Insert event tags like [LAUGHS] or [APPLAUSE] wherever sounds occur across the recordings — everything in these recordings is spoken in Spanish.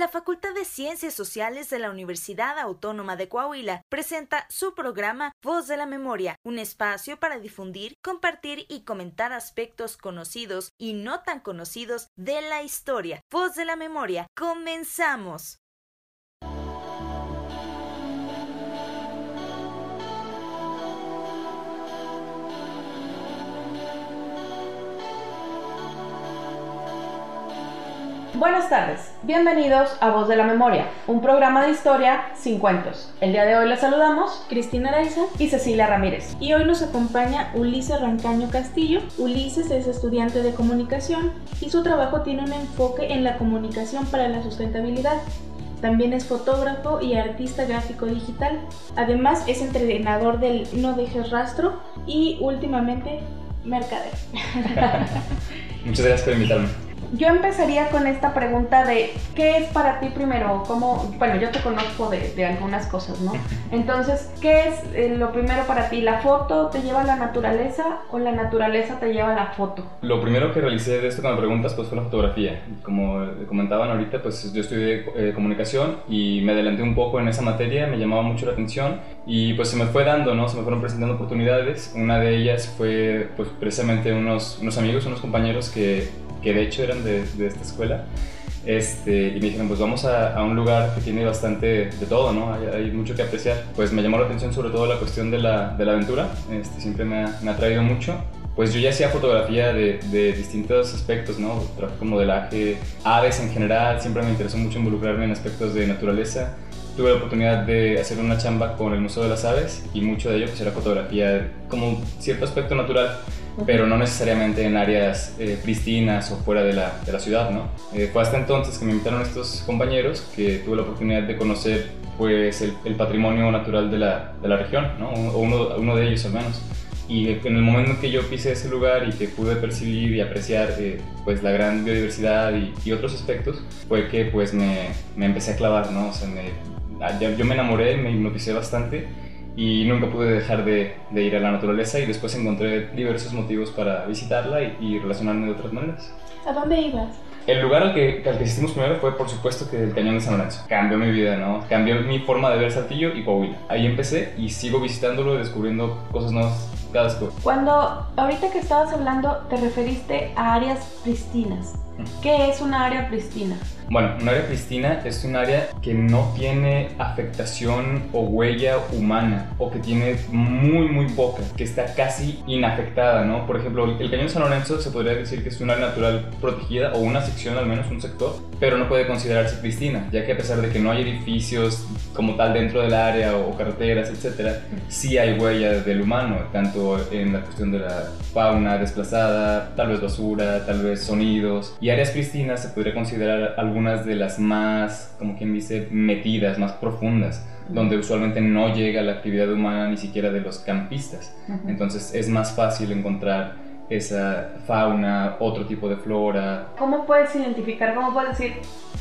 la Facultad de Ciencias Sociales de la Universidad Autónoma de Coahuila presenta su programa Voz de la Memoria, un espacio para difundir, compartir y comentar aspectos conocidos y no tan conocidos de la historia. Voz de la Memoria, comenzamos. Buenas tardes, bienvenidos a Voz de la Memoria, un programa de historia sin cuentos. El día de hoy les saludamos Cristina Araiza y Cecilia Ramírez. Y hoy nos acompaña Ulises Rancaño Castillo. Ulises es estudiante de comunicación y su trabajo tiene un enfoque en la comunicación para la sustentabilidad. También es fotógrafo y artista gráfico digital. Además es entrenador del No Dejes Rastro y últimamente mercader. [LAUGHS] [LAUGHS] Muchas gracias por invitarme. Yo empezaría con esta pregunta de ¿qué es para ti primero? ¿Cómo? Bueno, yo te conozco de, algunas cosas, ¿no? Entonces, ¿qué es eh, lo primero para ti? ¿La foto te lleva a la naturaleza o la naturaleza te lleva a la foto? Lo primero que realicé de esto me preguntas pues fue la fotografía. Como comentaban ahorita, pues yo estudié eh, comunicación y me adelanté un poco en esa materia, me llamaba mucho la atención y pues se me fue dando, ¿no? Se me fueron presentando oportunidades. Una de ellas fue pues precisamente unos, unos amigos, unos compañeros que que de hecho eran de, de esta escuela, este, y me dijeron, pues vamos a, a, un lugar que tiene bastante de todo, ¿no? Hay, hay, mucho que apreciar. Pues me llamó la atención sobre todo la cuestión de la, de la aventura, este, siempre me ha, me ha traído mucho. Pues yo ya hacía fotografía de, de distintos aspectos, ¿no? Trabajo con modelaje, aves en general, siempre me interesó mucho involucrarme en aspectos de naturaleza. Tuve la oportunidad de hacer una chamba con el Museo de las Aves y mucho de ello pues era fotografía como cierto aspecto natural pero no necesariamente en áreas eh, pristinas o fuera de la, de la ciudad, ¿no? Eh, fue hasta entonces que me invitaron estos compañeros que tuve la oportunidad de conocer pues el, el patrimonio natural de la, de la región, ¿no? O uno, uno, de ellos al menos. Y en el momento en que yo pisé ese lugar y que pude percibir y apreciar eh, pues la gran biodiversidad y, y, otros aspectos, fue que pues me, me empecé a clavar, ¿no? O sea, me, yo me enamoré, me hipnoticé bastante y nunca pude dejar de, de, ir a la naturaleza y después encontré diversos motivos para visitarla y, y, relacionarme de otras maneras. ¿A dónde ibas? El lugar al que, al que asistimos primero fue, por supuesto, que el Cañón de San Lorenzo. Cambió mi vida, ¿no? Cambió mi forma de ver Saltillo y Coahuila. Ahí empecé y sigo visitándolo y descubriendo cosas nuevas cada vez que Cuando, ahorita que estabas hablando, te referiste a áreas pristinas. ¿Qué es una área pristina? Bueno, un área pristina es un área que no tiene afectación o huella humana o que tiene muy muy poca, que está casi inafectada, ¿no? Por ejemplo, el Cañón San Lorenzo se podría decir que es un área natural protegida o una sección al menos, un sector, pero no puede considerarse pristina, ya que a pesar de que no hay edificios como tal dentro del área o carreteras, etcétera, sí hay huella del humano, tanto en la cuestión de la fauna desplazada, tal vez basura, tal vez sonidos, y áreas pristinas se podría considerar algún algunas de las más, como quien dice, metidas, más profundas, donde usualmente no llega la actividad humana ni siquiera de los campistas. Entonces es más fácil encontrar esa fauna, otro tipo de flora. ¿Cómo puedes identificar, cómo puedes decir,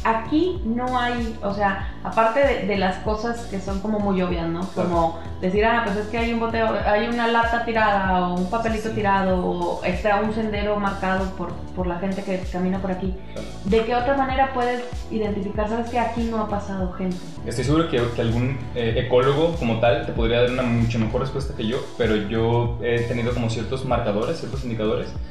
aquí no hay, o sea, aparte de, de, las cosas que son como muy obvias, ¿no? Como decir, ah, pues es que hay un boteo, hay una lata tirada o un papelito sí. tirado o está un sendero marcado por, por la gente que camina por aquí. Claro. ¿De qué otra manera puedes identificar, sabes que aquí no ha pasado gente? Estoy seguro que, que algún eh, ecólogo como tal te podría dar una mucho mejor respuesta que yo, pero yo he tenido como ciertos marcadores, ciertos indicadores,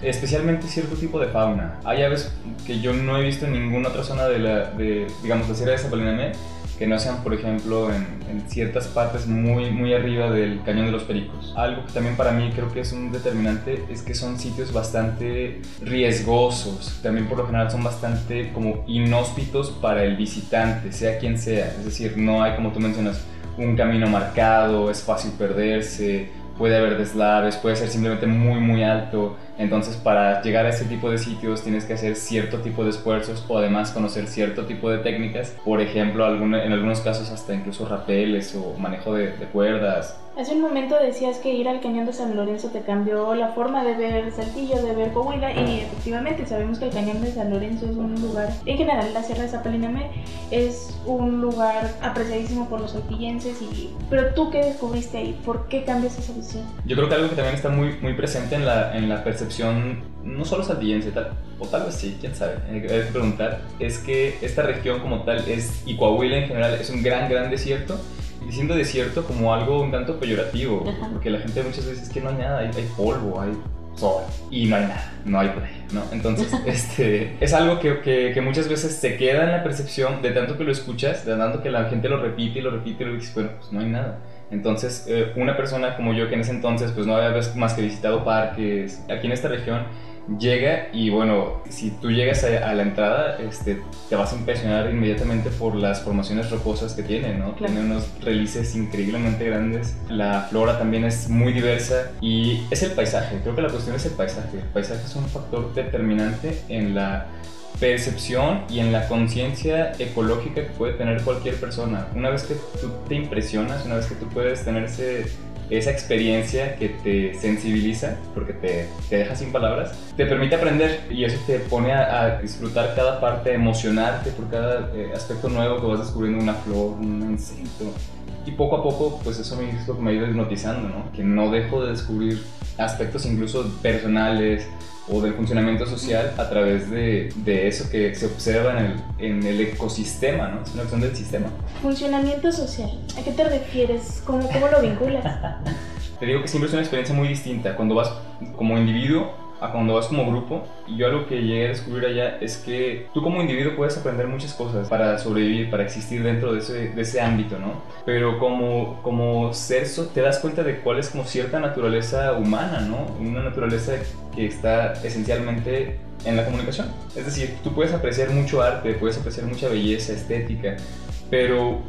especialmente cierto tipo de fauna. Hay aves que yo no he visto en ninguna otra zona de la de, digamos, la Sierra de Zapolinamé, que no sean, por ejemplo, en, en, ciertas partes muy, muy arriba del Cañón de los Pericos. Algo que también para mí creo que es un determinante es que son sitios bastante riesgosos, también por lo general son bastante como inhóspitos para el visitante, sea quien sea, es decir, no hay, como tú mencionas, un camino marcado, es fácil perderse, puede haber deslaves, puede ser simplemente muy, muy alto entonces, para llegar a ese tipo de sitios tienes que hacer cierto tipo de esfuerzos o además conocer cierto tipo de técnicas. Por ejemplo, alguna, en algunos casos hasta incluso rapeles o manejo de, de cuerdas. Hace un momento decías que ir al cañón de San Lorenzo te cambió la forma de ver Saltillo, de ver Coahuila y efectivamente sabemos que el cañón de San Lorenzo es un lugar, en general la Sierra de Zapalinamé es un lugar apreciadísimo por los saltillenses y pero tú qué descubriste ahí, ¿por qué cambias esa visión? Yo creo que algo que también está muy, muy presente en la, en la percepción percepción, no solo saltillense, tal, o tal vez sí, quién sabe, hay que preguntar, es que esta región como tal es, y Coahuila en general, es un gran, gran desierto, diciendo desierto como algo un tanto peyorativo, porque la gente muchas veces es que no hay nada, hay, hay polvo, hay sol y no hay nada, no hay playa, ¿no? Entonces, [LAUGHS] este, es algo que, que, que, muchas veces se queda en la percepción de tanto que lo escuchas, de tanto que la gente lo repite y lo repite y lo dices, bueno, pues no hay nada. Entonces, eh, una persona como yo que en ese entonces pues no había más que visitado parques aquí en esta región, llega y bueno, si tú llegas a, la entrada, este, te vas a impresionar inmediatamente por las formaciones rocosas que tiene, ¿no? Tiene unos relices increíblemente grandes, la flora también es muy diversa y es el paisaje, creo que la cuestión es el paisaje. El paisaje es un factor determinante en la percepción y en la conciencia ecológica que puede tener cualquier persona. Una vez que tú te impresionas, una vez que tú puedes tener ese esa experiencia que te sensibiliza, porque te, te deja sin palabras, te permite aprender y eso te pone a, disfrutar cada parte, emocionarte por cada eh, aspecto nuevo que vas descubriendo, una flor, un insecto. Y poco a poco, pues eso me, es me ha ido hipnotizando, ¿no? Que no dejo de descubrir aspectos incluso personales, o del funcionamiento social a través de, de eso que se observa en el, en el, ecosistema, ¿no? Es una cuestión del sistema. Funcionamiento social, ¿a qué te refieres? ¿Cómo, cómo lo vinculas? [LAUGHS] te digo que siempre es una experiencia muy distinta. Cuando vas como individuo, a cuando vas como grupo. Y yo algo que llegué a descubrir allá es que tú como individuo puedes aprender muchas cosas para sobrevivir, para existir dentro de ese, de ese ámbito, ¿no? Pero como, como ser, te das cuenta de cuál es como cierta naturaleza humana, ¿no? Una naturaleza que está esencialmente en la comunicación. Es decir, tú puedes apreciar mucho arte, puedes apreciar mucha belleza, estética, pero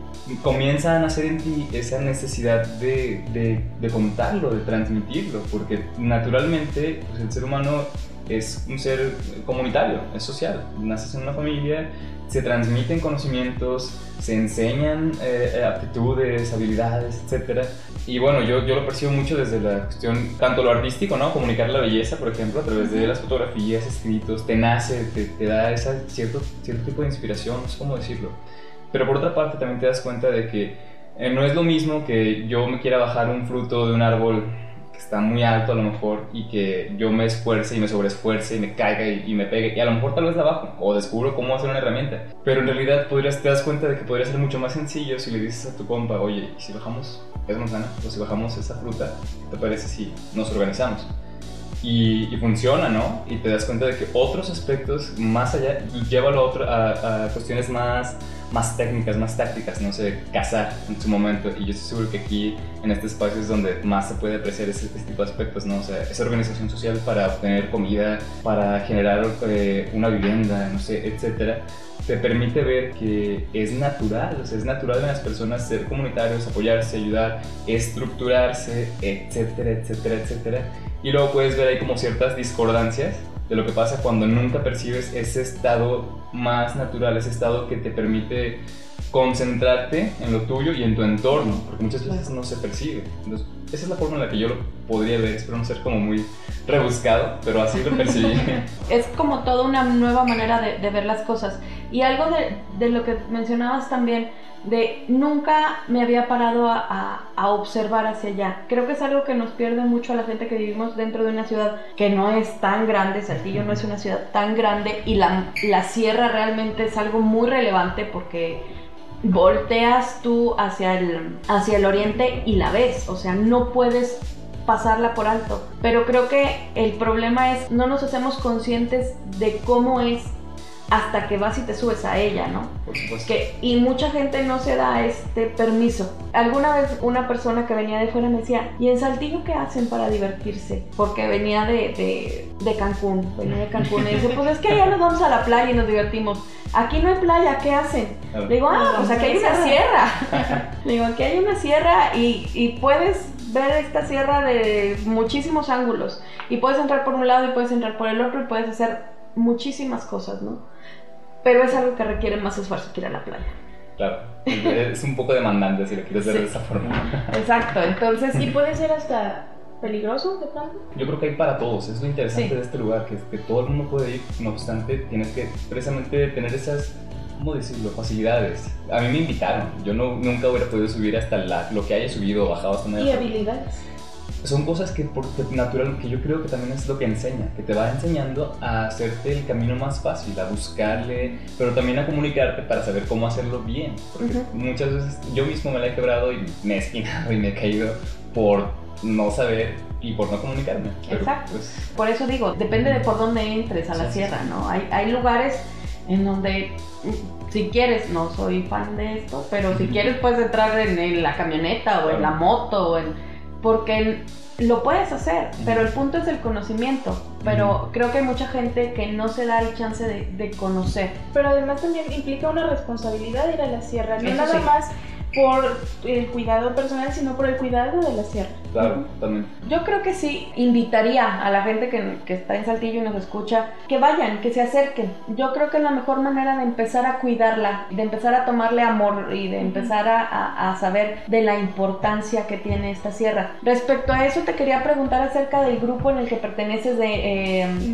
comienza a nacer en ti esa necesidad de, de, de contarlo, de transmitirlo, porque naturalmente pues, el ser humano es un ser comunitario, es social. Naces en una familia, se transmiten conocimientos, se enseñan eh, aptitudes, habilidades, etc. Y bueno, yo, yo lo percibo mucho desde la cuestión, tanto lo artístico, ¿no? Comunicar la belleza, por ejemplo, a través de las fotografías, escritos, te nace, te, te da esa cierto, cierto tipo de inspiración, no sé cómo decirlo. Pero por otra parte también te das cuenta de que eh, no es lo mismo que yo me quiera bajar un fruto de un árbol que está muy alto a lo mejor y que yo me esfuerce y me sobreesfuerce y me caiga y, me pegue y a lo mejor tal vez la bajo o descubro cómo hacer una herramienta. Pero en realidad podrías, te das cuenta de que podría ser mucho más sencillo si le dices a tu compa, oye, ¿y si bajamos esa manzana o si bajamos esa fruta, ¿te parece si nos organizamos? Y, funciona, ¿no? Y te das cuenta de que otros aspectos más allá, llévalo a, otro, a, a cuestiones más más técnicas, más tácticas, no sé, cazar en su momento. Y yo estoy seguro que aquí, en este espacio, es donde más se puede apreciar ese, este tipo de aspectos, ¿no? O esa organización social para obtener comida, para generar eh, una vivienda, no sé, etcétera, te permite ver que es natural, o sea, es natural en las personas ser comunitarios, apoyarse, ayudar, estructurarse, etcétera, etcétera, etcétera. Y luego puedes ver ahí como ciertas discordancias de lo que pasa cuando nunca percibes ese estado más natural, ese estado que te permite concentrarte en lo tuyo y en tu entorno, porque muchas veces no se percibe. Entonces, esa es la forma en la que yo lo podría ver, espero no ser como muy rebuscado, pero así lo percibí. [LAUGHS] es como toda una nueva manera de, de ver las cosas. Y algo de, de, lo que mencionabas también, de nunca me había parado a, observar hacia allá. Creo que es algo que nos pierde mucho a la gente que vivimos dentro de una ciudad que no es tan grande, Saltillo no es una ciudad tan grande y la, la sierra realmente es algo muy relevante porque volteas tú hacia el, hacia el oriente y la ves, o sea, no puedes pasarla por alto. Pero creo que el problema es no nos hacemos conscientes de cómo es hasta que vas y te subes a ella, ¿no? Por supuesto. Que, y mucha gente no se da este permiso. Alguna vez una persona que venía de fuera me decía, ¿y en Saltillo qué hacen para divertirse? Porque venía de, de, Cancún, venía de Cancún y dice, pues es que allá nos vamos a la playa y nos divertimos. Aquí no hay playa, ¿qué hacen? Le digo, ah, pues aquí hay una sierra. [LAUGHS] Le digo, aquí hay una sierra y, y puedes ver esta sierra de muchísimos ángulos y puedes entrar por un lado y puedes entrar por el otro y puedes hacer muchísimas cosas, ¿no? pero es algo que requiere más esfuerzo que ir a la playa. Claro, es un poco demandante si lo quieres ver de esa forma. Exacto, entonces... Y puede ser hasta peligroso de pronto. Yo creo que hay para todos, es lo interesante de este lugar, que, que todo el mundo puede ir, no obstante, tienes que precisamente tener esas ¿cómo decirlo? Facilidades. A mí me invitaron. Yo no, nunca hubiera podido subir hasta la, lo que haya subido o bajado hasta ¿Y habilidades? Son cosas que por natural, que yo creo que también es lo que enseña, que te va enseñando a hacerte el camino más fácil, a buscarle, pero también a comunicarte para saber cómo hacerlo bien. Porque muchas veces yo mismo me la he quebrado y me he esquinado y me he caído por no saber y por no comunicarme. Exacto. Pues, por eso digo, depende de por dónde entres a la sierra, ¿no? Hay, hay lugares en donde si quieres, no soy fan de esto, pero si quieres puedes entrar en, la camioneta o en la moto, o en, porque lo puedes hacer, pero el punto es el conocimiento. Pero creo que hay mucha gente que no se da el chance de, conocer. Pero además también implica una responsabilidad ir a la sierra, no nada más por el cuidado personal, sino por el cuidado de la sierra. Claro, también. Yo creo que sí invitaría a la gente que, que, está en Saltillo y nos escucha que vayan, que se acerquen. Yo creo que es la mejor manera de empezar a cuidarla, de empezar a tomarle amor y de empezar a, a, saber de la importancia que tiene esta sierra. Respecto a eso, te quería preguntar acerca del grupo en el que perteneces de... Eh,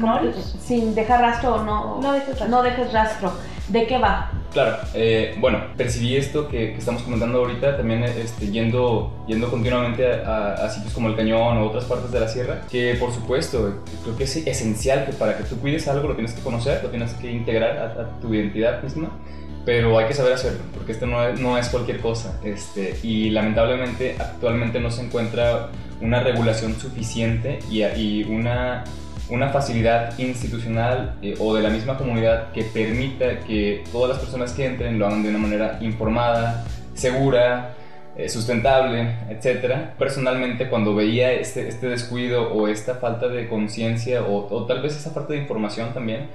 sin dejar rastro o no. No dejes rastro. No dejes rastro. ¿De qué va? Claro, eh, bueno, percibí esto que, estamos comentando ahorita, también este, yendo, yendo continuamente a, sitios como el Cañón o otras partes de la sierra, que por supuesto, creo que es esencial que para que tú cuides algo lo tienes que conocer, lo tienes que integrar a, tu identidad misma, pero hay que saber hacerlo, porque esto no es, no es cualquier cosa, este, y lamentablemente actualmente no se encuentra una regulación suficiente y, y una una facilidad institucional eh, o de la misma comunidad que permita que todas las personas que entren lo hagan de una manera informada, segura, eh, sustentable, etc. Personalmente, cuando veía este, este descuido o esta falta de conciencia o, o, tal vez esa falta de información también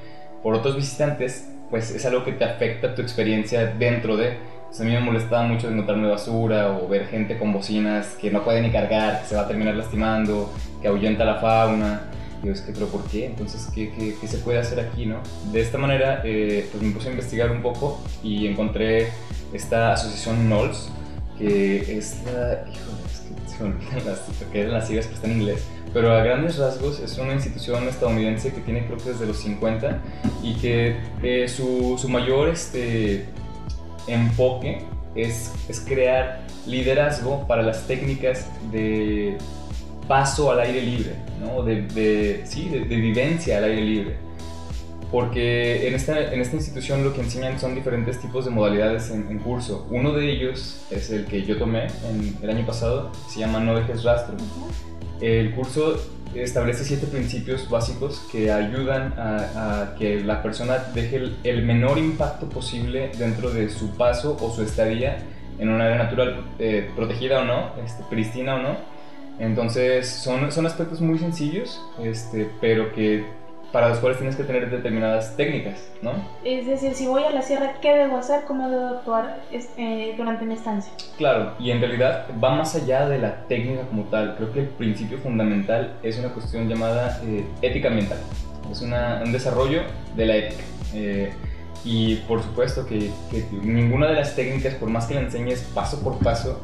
por otros visitantes, pues es algo que te afecta tu experiencia dentro de... A mí me molestaba mucho encontrarme basura o ver gente con bocinas que no puede ni cargar, que se va a terminar lastimando, que ahuyenta la fauna. Digo, es que, pero ¿por qué? Entonces, ¿qué, qué, qué se puede hacer aquí, no? De esta manera, eh, pues me puse a investigar un poco y encontré esta asociación NOLS, que es la... Híjole, es que se me [LAUGHS] las, que eran las siglas, pero está en inglés. Pero a grandes rasgos es una institución estadounidense que tiene creo que desde los 50 y que eh, su, su, mayor este, enfoque es, es crear liderazgo para las técnicas de paso al aire libre, ¿no? de, sí, de, vivencia al aire libre. Porque en esta, en esta institución lo que enseñan son diferentes tipos de modalidades en, curso. Uno de ellos es el que yo tomé en, el año pasado, se llama No dejes rastro. El curso establece siete principios básicos que ayudan a, que la persona deje el, menor impacto posible dentro de su paso o su estadía en un área natural, eh, protegida o no, este, pristina o no, entonces son, son aspectos muy sencillos, este, pero que para los cuales tienes que tener determinadas técnicas, ¿no? Es decir, si voy a la sierra, ¿qué debo hacer? ¿Cómo debo actuar eh, durante mi estancia? Claro, y en realidad va más allá de la técnica como tal. Creo que el principio fundamental es una cuestión llamada eh, ética ambiental. Es una, un desarrollo de la ética. Eh, y por supuesto que, que, ninguna de las técnicas, por más que la enseñes paso por paso,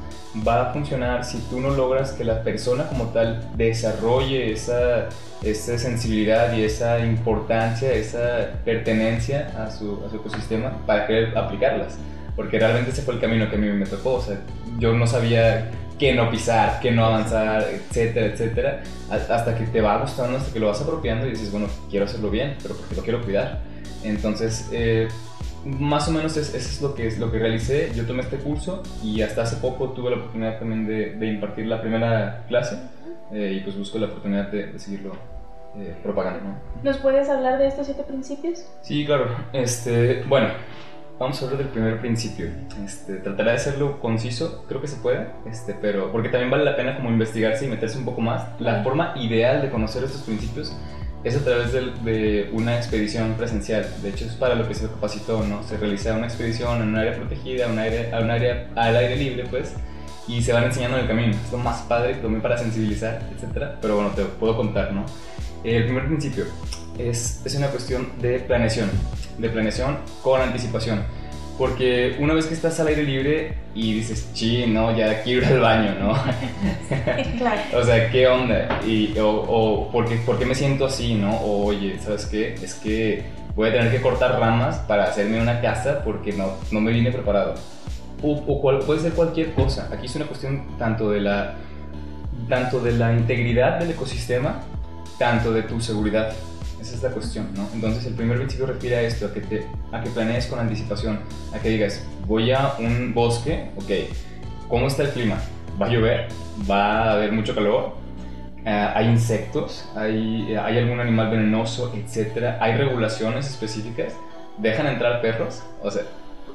va a funcionar si tú no logras que la persona como tal desarrolle esa, esa sensibilidad y esa importancia, esa pertenencia a su, a su ecosistema para querer aplicarlas. Porque realmente ese fue el camino que a mí me tocó. O sea, yo no sabía qué no pisar, qué no avanzar, etcétera, etcétera, hasta que te va gustando, hasta que lo vas apropiando y dices, bueno, quiero hacerlo bien, pero porque lo quiero cuidar. Entonces, eh, más o menos eso es lo que, es lo que realicé. Yo tomé este curso y hasta hace poco tuve la oportunidad también de, impartir la primera clase eh, y pues busco la oportunidad de, seguirlo eh, propagando. ¿Nos puedes hablar de estos siete principios? Sí, claro. Este, bueno, vamos a hablar del primer principio. Este, trataré de hacerlo conciso, creo que se puede, este, pero porque también vale la pena como investigarse y meterse un poco más. La forma ideal de conocer estos principios es a través de, una expedición presencial. De hecho, es para lo que se capacitó, ¿no? Se realiza una expedición en un área protegida, un área, un área al aire libre, pues, y se van enseñando en el camino. Es lo más padre, también para sensibilizar, etc. Pero bueno, te puedo contar, ¿no? El primer principio es, es una cuestión de planeación, de planeación con anticipación. Porque una vez que estás al aire libre y dices, chi, no, ya quiero ir al baño, ¿no? claro. [LAUGHS] o sea, ¿qué onda? Y, o, o ¿por, qué, ¿por, qué, me siento así, no? O, oye, ¿sabes qué? Es que voy a tener que cortar ramas para hacerme una casa porque no, no me vine preparado. O, o cual, puede ser cualquier cosa. Aquí es una cuestión tanto de la tanto de la integridad del ecosistema, tanto de tu seguridad. Esa es la cuestión, ¿no? Entonces el primer principio refiere a esto, a que, te, a que planees con anticipación, a que digas, voy a un bosque, ok, ¿cómo está el clima? ¿Va a llover? ¿Va a haber mucho calor? Eh, ¿Hay insectos? ¿Hay, ¿Hay algún animal venenoso? Etcétera. ¿Hay regulaciones específicas? ¿Dejan entrar perros? O sea,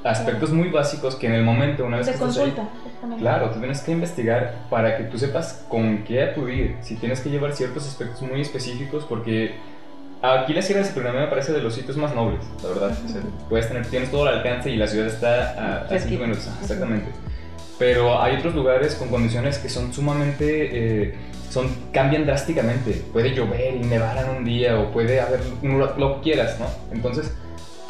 aspectos muy básicos que en el momento, una vez Se que estás consulta. ahí, exactamente. Claro, tú tienes que investigar para que tú sepas con qué acudir. Si tienes que llevar ciertos aspectos muy específicos, porque aquí la Sierra de Sepulveda me parece de los sitios más nobles, la verdad. O sea, puedes tener, tienes todo el alcance y la ciudad está a, a cinco Fresquita. minutos, exactamente. Pero hay otros lugares con condiciones que son sumamente, eh, son, cambian drásticamente. Puede llover y nevar en un día o puede haber lo que quieras, ¿no? Entonces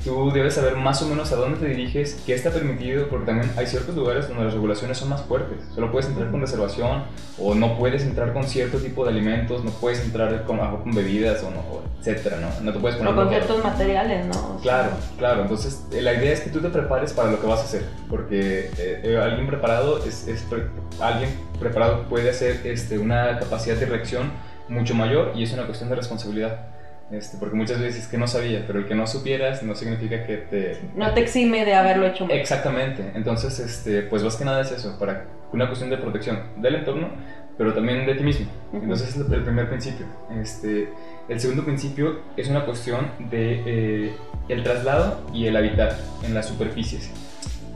tú debes saber más o menos a dónde te diriges, qué está permitido, porque también hay ciertos lugares donde las regulaciones son más fuertes. Solo puedes entrar con reservación o no puedes entrar con cierto tipo de alimentos, no puedes entrar con, con bebidas o no, o etcétera, ¿no? No te puedes poner O con ciertos materiales, ¿no? O sea, Claro, claro. Entonces, eh, la idea es que tú te prepares para lo que vas a hacer, porque eh, eh, alguien preparado es, es pre- alguien preparado puede hacer este, una capacidad de reacción mucho mayor y es una cuestión de responsabilidad. Este, porque muchas veces es que no sabía, pero el que no supieras no significa que te... No te exime de haberlo hecho mal. Exactamente. Entonces, este, pues más que nada es eso, para una cuestión de protección del entorno, pero también de ti mismo. Entonces, es el primer principio. Este, el segundo principio es una cuestión de eh, el traslado y el habitar en las superficies.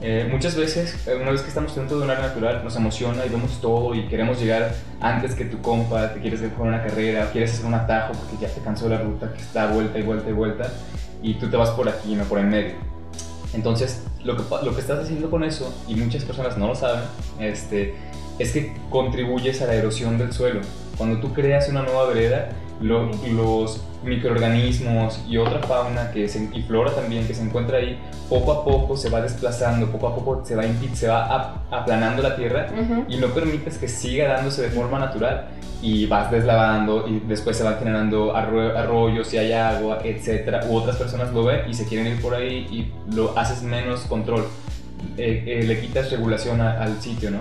Eh, muchas veces, eh, una vez que estamos dentro de un área natural, nos emociona y vemos todo y queremos llegar antes que tu compa, te quieres ir por una carrera, quieres hacer un atajo porque ya te cansó la ruta que está vuelta y vuelta y vuelta y tú te vas por aquí, no por en medio. Entonces, lo que, lo que estás haciendo con eso, y muchas personas no lo saben, este, es que contribuyes a la erosión del suelo. Cuando tú creas una nueva vereda, lo- los microorganismos y otra fauna que se, y flora también que se encuentra ahí, poco a poco se va desplazando, poco a poco se va, se va ap- aplanando la tierra Ujú. y no permites que siga dándose de forma natural y vas deslavando y después se van generando arro- arroyos y hay agua, etcétera, u otras personas lo ven y se quieren ir por ahí y lo haces menos control, Eh, eh, le quitas regulación a- al sitio, ¿no?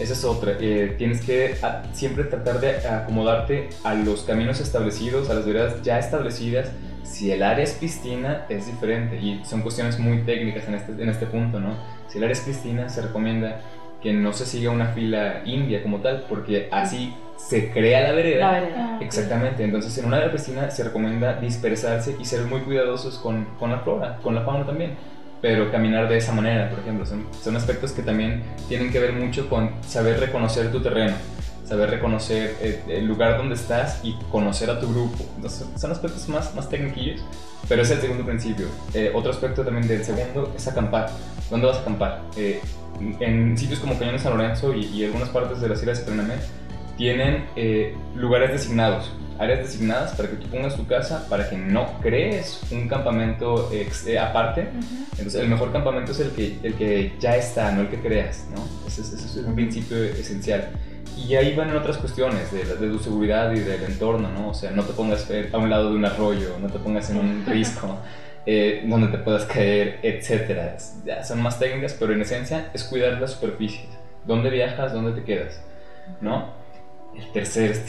Esa es otra, eh, tienes que a- siempre tratar de acomodarte a los caminos establecidos, a las veredas ya establecidas. Si el área es piscina es diferente y son cuestiones muy técnicas en este, en este punto, ¿no? Si el área es piscina se recomienda que no se siga una fila india como tal, porque así se crea la vereda. La vereda. Ah. Exactamente, entonces en una área piscina se recomienda dispersarse y ser muy cuidadosos con, con la flora, con la fauna también, pero caminar de esa manera, por ejemplo, son, son aspectos que también tienen que ver mucho con saber reconocer tu terreno, saber reconocer eh, el lugar donde estás y conocer a tu grupo. Entonces, son aspectos más, más tecniquillos, pero es el segundo principio. Eh, otro aspecto también del segundo es acampar. ¿Dónde vas a acampar? Eh, en sitios como Cañón de San Lorenzo y, y algunas partes de las islas de Prenamé tienen eh, lugares designados, áreas designadas para que tú pongas tu casa, para que no crees un campamento ex- eh, aparte. Ujú. Entonces, el mejor campamento es el que, el que ya está, no el que creas, ¿no? Ese es, ese es un principio esencial. Y ahí van otras cuestiones de, la- de tu seguridad y del entorno, ¿no? O sea, no te pongas a un lado de un arroyo, no te pongas en un risco [LAUGHS] eh, donde te puedas caer, etcétera. Ya son más técnicas, pero en esencia es cuidar las superficies. ¿Dónde viajas? ¿Dónde te quedas? ¿No? El tercer, este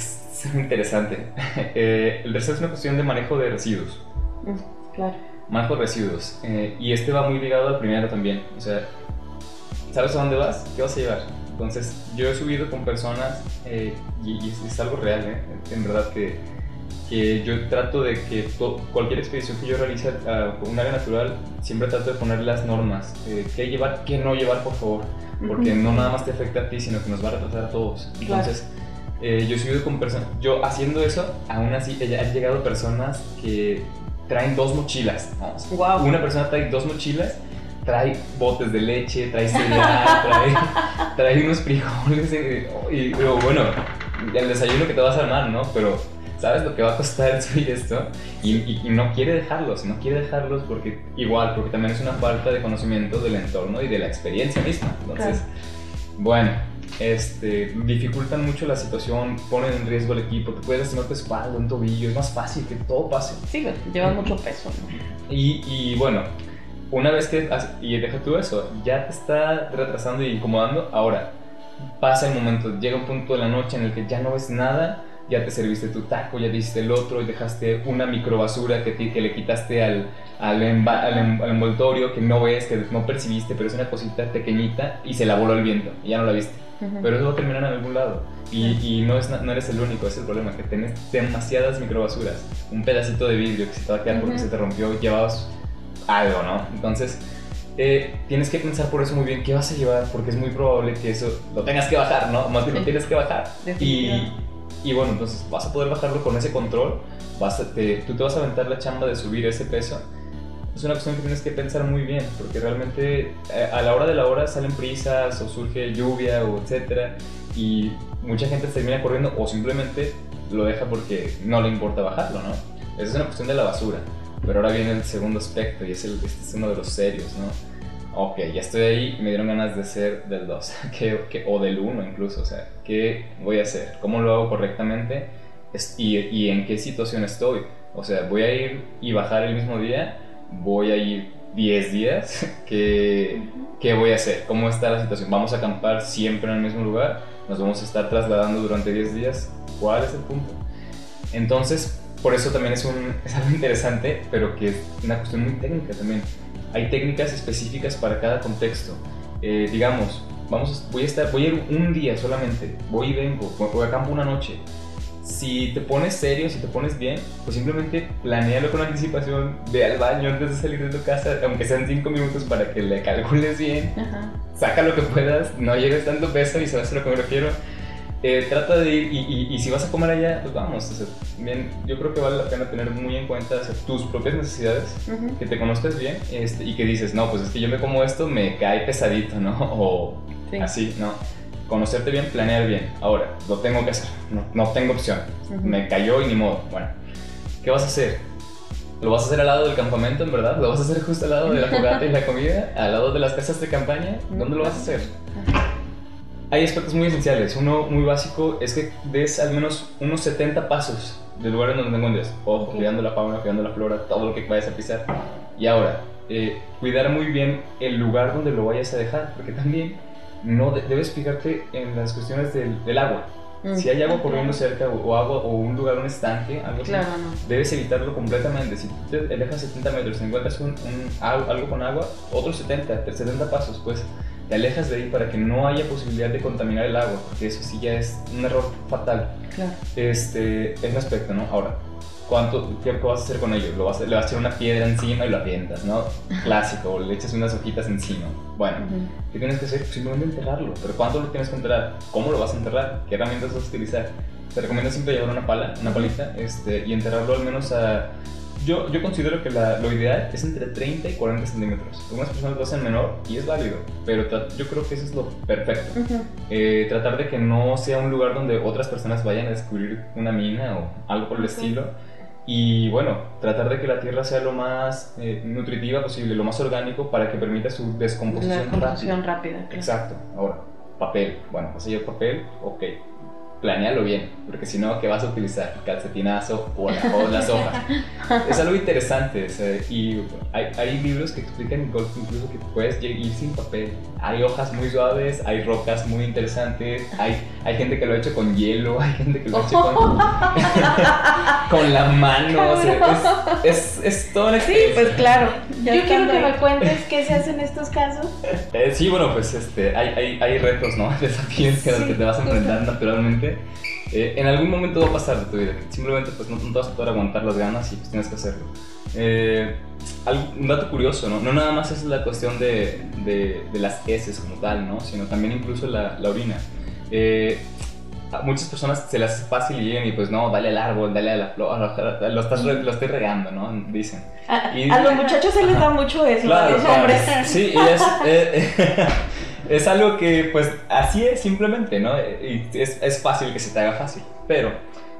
es [LAUGHS] interesante. [LAUGHS] Eh, el tercer es una cuestión de manejo de residuos. Mm, Claro. Manejo de residuos. eh, y este va muy ligado al primero también. O sea, ¿sabes a dónde vas? ¿Qué vas a llevar? Entonces, yo he subido con personas, eh, y, y es, es algo real, ¿eh? en verdad, que, que yo trato de que to- cualquier expedición que yo realice a un área natural, siempre trato de poner las normas. ¿Qué llevar, qué no llevar, por favor? Porque no nada más te afecta a ti, sino que nos va a retrasar a todos. Claro. Eh, yo he subido con personas, yo haciendo eso, aún así han llegado personas que traen dos mochilas. Guau. Una persona trae dos mochilas, trae botes de leche, trae cereal, [LAUGHS] trae, trae unos frijoles eh, y, pero bueno, el desayuno que te vas a armar, ¿no? Pero sabes lo que va a costar [LAUGHS] subir esto y, y- y no quiere dejarlos, no quiere dejarlos porque igual, porque también es una falta de conocimiento del entorno y de la experiencia misma. Entonces, bueno, este, dificultan mucho la situación, ponen en riesgo al equipo, te puedes lastimar tu espalda, un tobillo, es más fácil que todo pase. Sí, llevan mucho peso, ¿no? Y, y bueno, una vez que, y deja tú eso, ya te está retrasando y incomodando, ahora, pasa el momento, llega un punto de la noche en el que ya no ves nada, ya te serviste tu taco, ya diste el otro y dejaste una microbasura que, que le quitaste al, al, al, envoltorio que no ves, que no percibiste, pero es una cosita pequeñita y se la voló el viento y ya no la viste. Pero eso va a terminar en algún lado. Y, y no, es, no eres el único, es el problema, que tienes demasiadas microbasuras. Un pedacito de vidrio que se te va a quedar porque se te rompió, llevabas algo, ¿no? Entonces, eh, tienes que pensar por eso muy bien qué vas a llevar, porque es muy probable que eso lo tengas que bajar, ¿no? Más bien lo tienes que bajar. Y, y, bueno, entonces vas a poder bajarlo con ese control, vas a, te, tú te vas a aventar la chamba de subir ese peso. Es una cuestión que tienes que pensar muy bien, porque realmente eh, a la hora de la hora salen prisas o surge lluvia o etcétera, y mucha gente termina corriendo o simplemente lo deja porque no le importa bajarlo, ¿no? Esa es una cuestión de la basura. Pero ahora viene el segundo aspecto y es el, este es uno de los serios, ¿no? Ok, ya estoy ahí me dieron ganas de ser del 2 [LAUGHS] o del 1 incluso. O sea, ¿qué voy a hacer? ¿Cómo lo hago correctamente? Y, y, en qué situación estoy? O sea, ¿voy a ir y bajar el mismo día? ¿Voy a ir 10 días? [LAUGHS] ¿Qué, ¿Qué voy a hacer? ¿Cómo está la situación? ¿Vamos a acampar siempre en el mismo lugar? ¿Nos vamos a estar trasladando durante 10 días? ¿Cuál es el punto? Entonces, por eso también es, un, [LAUGHS] es algo interesante, pero que es una cuestión muy técnica también. Hay técnicas específicas para cada contexto. Eh, digamos, vamos, voy, a estar, voy a ir un día solamente, voy y vengo, voy a campo una noche. Si te pones serio, si te pones bien, pues simplemente planealo con anticipación, ve al baño antes de salir de tu casa, aunque sean 5 minutos para que le calcules bien, saca lo que puedas, no llegues tanto peso y sabes a lo que me refiero eh, trata de ir y, si vas a comer allá, pues vamos. bien, yo creo que vale la pena tener muy en cuenta tus propias necesidades, que te conozcas bien este, y que dices, no, pues es que yo me como esto, me cae pesadito, ¿no? [LAUGHS] O así, ¿no? Conocerte bien, planear bien. Ahora, lo tengo que hacer, no, no tengo opción. Me cayó y ni modo. Bueno, ¿qué vas a hacer? ¿Lo vas a hacer al lado del campamento, en verdad? ¿Lo vas a hacer justo al lado de la fogata y la comida? ¿Al lado de las casas de campaña? ¿Dónde lo vas a hacer? hay aspectos muy esenciales. Uno muy básico es que des al menos unos 70 pasos del lugar en donde te encuentres. Ojo, cuidando la fauna, cuidando la flora, todo lo que vayas a pisar. Y ahora, eh, cuidar muy bien el lugar donde lo vayas a dejar, porque también no debes fijarte en las cuestiones del, agua. Mm. Si hay agua corriendo cerca o, agua o un lugar, un estanque, algo así, debes evitarlo completamente. Si tú te alejas 70 metros y encuentras un, algo con agua, otros 70, 70 pasos, pues te alejas de ahí para que no haya posibilidad de contaminar el agua, porque eso sí ya es un error fatal. Claro. Este, es un aspecto, ¿no? Ahora, ¿cuánto, qué, vas a hacer con ello? ¿Lo vas ¿Le vas a echar una piedra encima y lo avientas, ¿no? Clásico, o le echas unas hojitas encima. Bueno, ¿qué tienes que hacer? Simplemente enterrarlo. ¿Pero cuánto lo tienes que enterrar? ¿Cómo lo vas a enterrar? ¿Qué herramientas vas a utilizar? Te recomiendo siempre llevar una pala, una palita, este, y enterrarlo al menos a yo, yo considero que la, lo ideal es entre 30 y 40 centímetros. Algunas personas lo hacen menor y es válido, pero yo creo que eso es lo perfecto. Eh, tratar de que no sea un lugar donde otras personas vayan a descubrir una mina o algo por el estilo. Y bueno, tratar de que la tierra sea lo más eh, nutritiva posible, lo más orgánico para que permita su descomposición, rápida. rápida Exacto. Ahora, papel. Bueno, vas a llevar papel, ok planealo bien, porque si no, ¿qué vas a utilizar? calcetinazo o, las hojas? [LAUGHS] es algo interesante, y hay, hay, libros que explican en golf incluso que puedes ir sin papel. Hay hojas muy suaves, hay rocas muy interesantes, hay, hay gente que lo ha hecho con hielo, [LAUGHS] hay gente que lo ha hecho con, [LAUGHS] con la mano, es, es, todo Sí, pues claro. Yo quiero que me cuentes qué se hace en estos casos. [LAUGHS] Eh, sí, bueno, pues este, hay, hay, hay retos, ¿no? Desafíos a los que te vas a enfrentar naturalmente eh, en algún momento va a pasar de tu vida. Simplemente pues no, te vas a poder aguantar las ganas y pues tienes que hacerlo. Eh, un dato curioso, ¿no? No nada más es la cuestión de, de, las heces como tal, ¿no? Sino también incluso la, la orina. Eh, a muchas personas se las hace fácil y llegan y pues no, dale al árbol, dale a la flor, lo, estás, lo estoy regando, ¿no? Dicen. A, a los muchachos se les da mucho eso, a los hombres. Sí, y es, [LAUGHS] es algo que, pues, así es simplemente, ¿no? Y es, es fácil que se te haga fácil, pero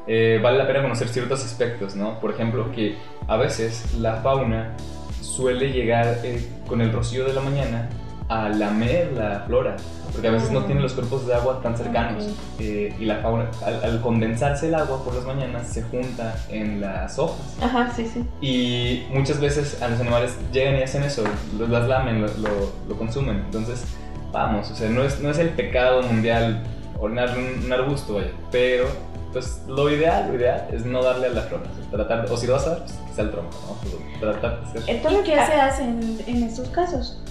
eh, vale la pena conocer ciertos aspectos, ¿no? Por ejemplo, que a veces la fauna suele llegar eh, con el rocío de la mañana a lamer la flora, porque a veces no tiene los cuerpos de agua tan cercanos eh, y la fauna, al, condensarse el agua por las mañanas, se junta en las hojas. Ajá, sí, sí. Y muchas veces a los animales llegan y hacen eso, las lamen, lo, lo, lo consumen. Entonces, vamos, o sea, no es, no es el pecado mundial ordenar un, un arbusto, vaya, pero pues lo ideal, lo ideal es no darle a la flor, o, sea, tratar, o si lo vas a dar, pues que sea el tronco, ¿no? Pero tratar de ser... ¿Y qué se hace en, en estos casos?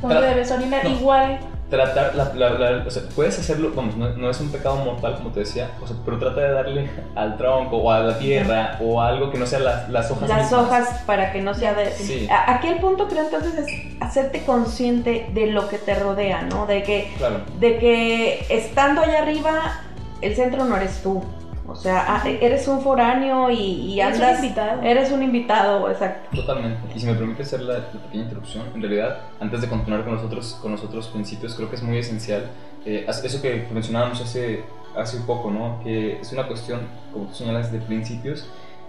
¿Cómo Tra- debes orinar? no. Igual, tratar, la, la- la- o sea, puedes hacerlo, vamos, no, no es un pecado mortal como te decía, o sea, pero trata de darle al tronco o a la tierra o a algo que no sea las, las hojas las mismas. hojas para que no sea de... Sí. Aquí el punto creo entonces es hacerte consciente de lo que te rodea, ¿no? De que, Claro, de que estando allá arriba, el centro no eres tú. O sea, ah, eres un foráneo y, y Eres un andas... invitado. Eres un invitado, exacto. totalmente. Y si me permite hacer la, la pequeña interrupción, en realidad, antes de continuar con los otros, con los otros principios, creo que es muy esencial eh, eso que mencionábamos hace, hace un poco, ¿no? Que es una cuestión, como tú señalas, de principios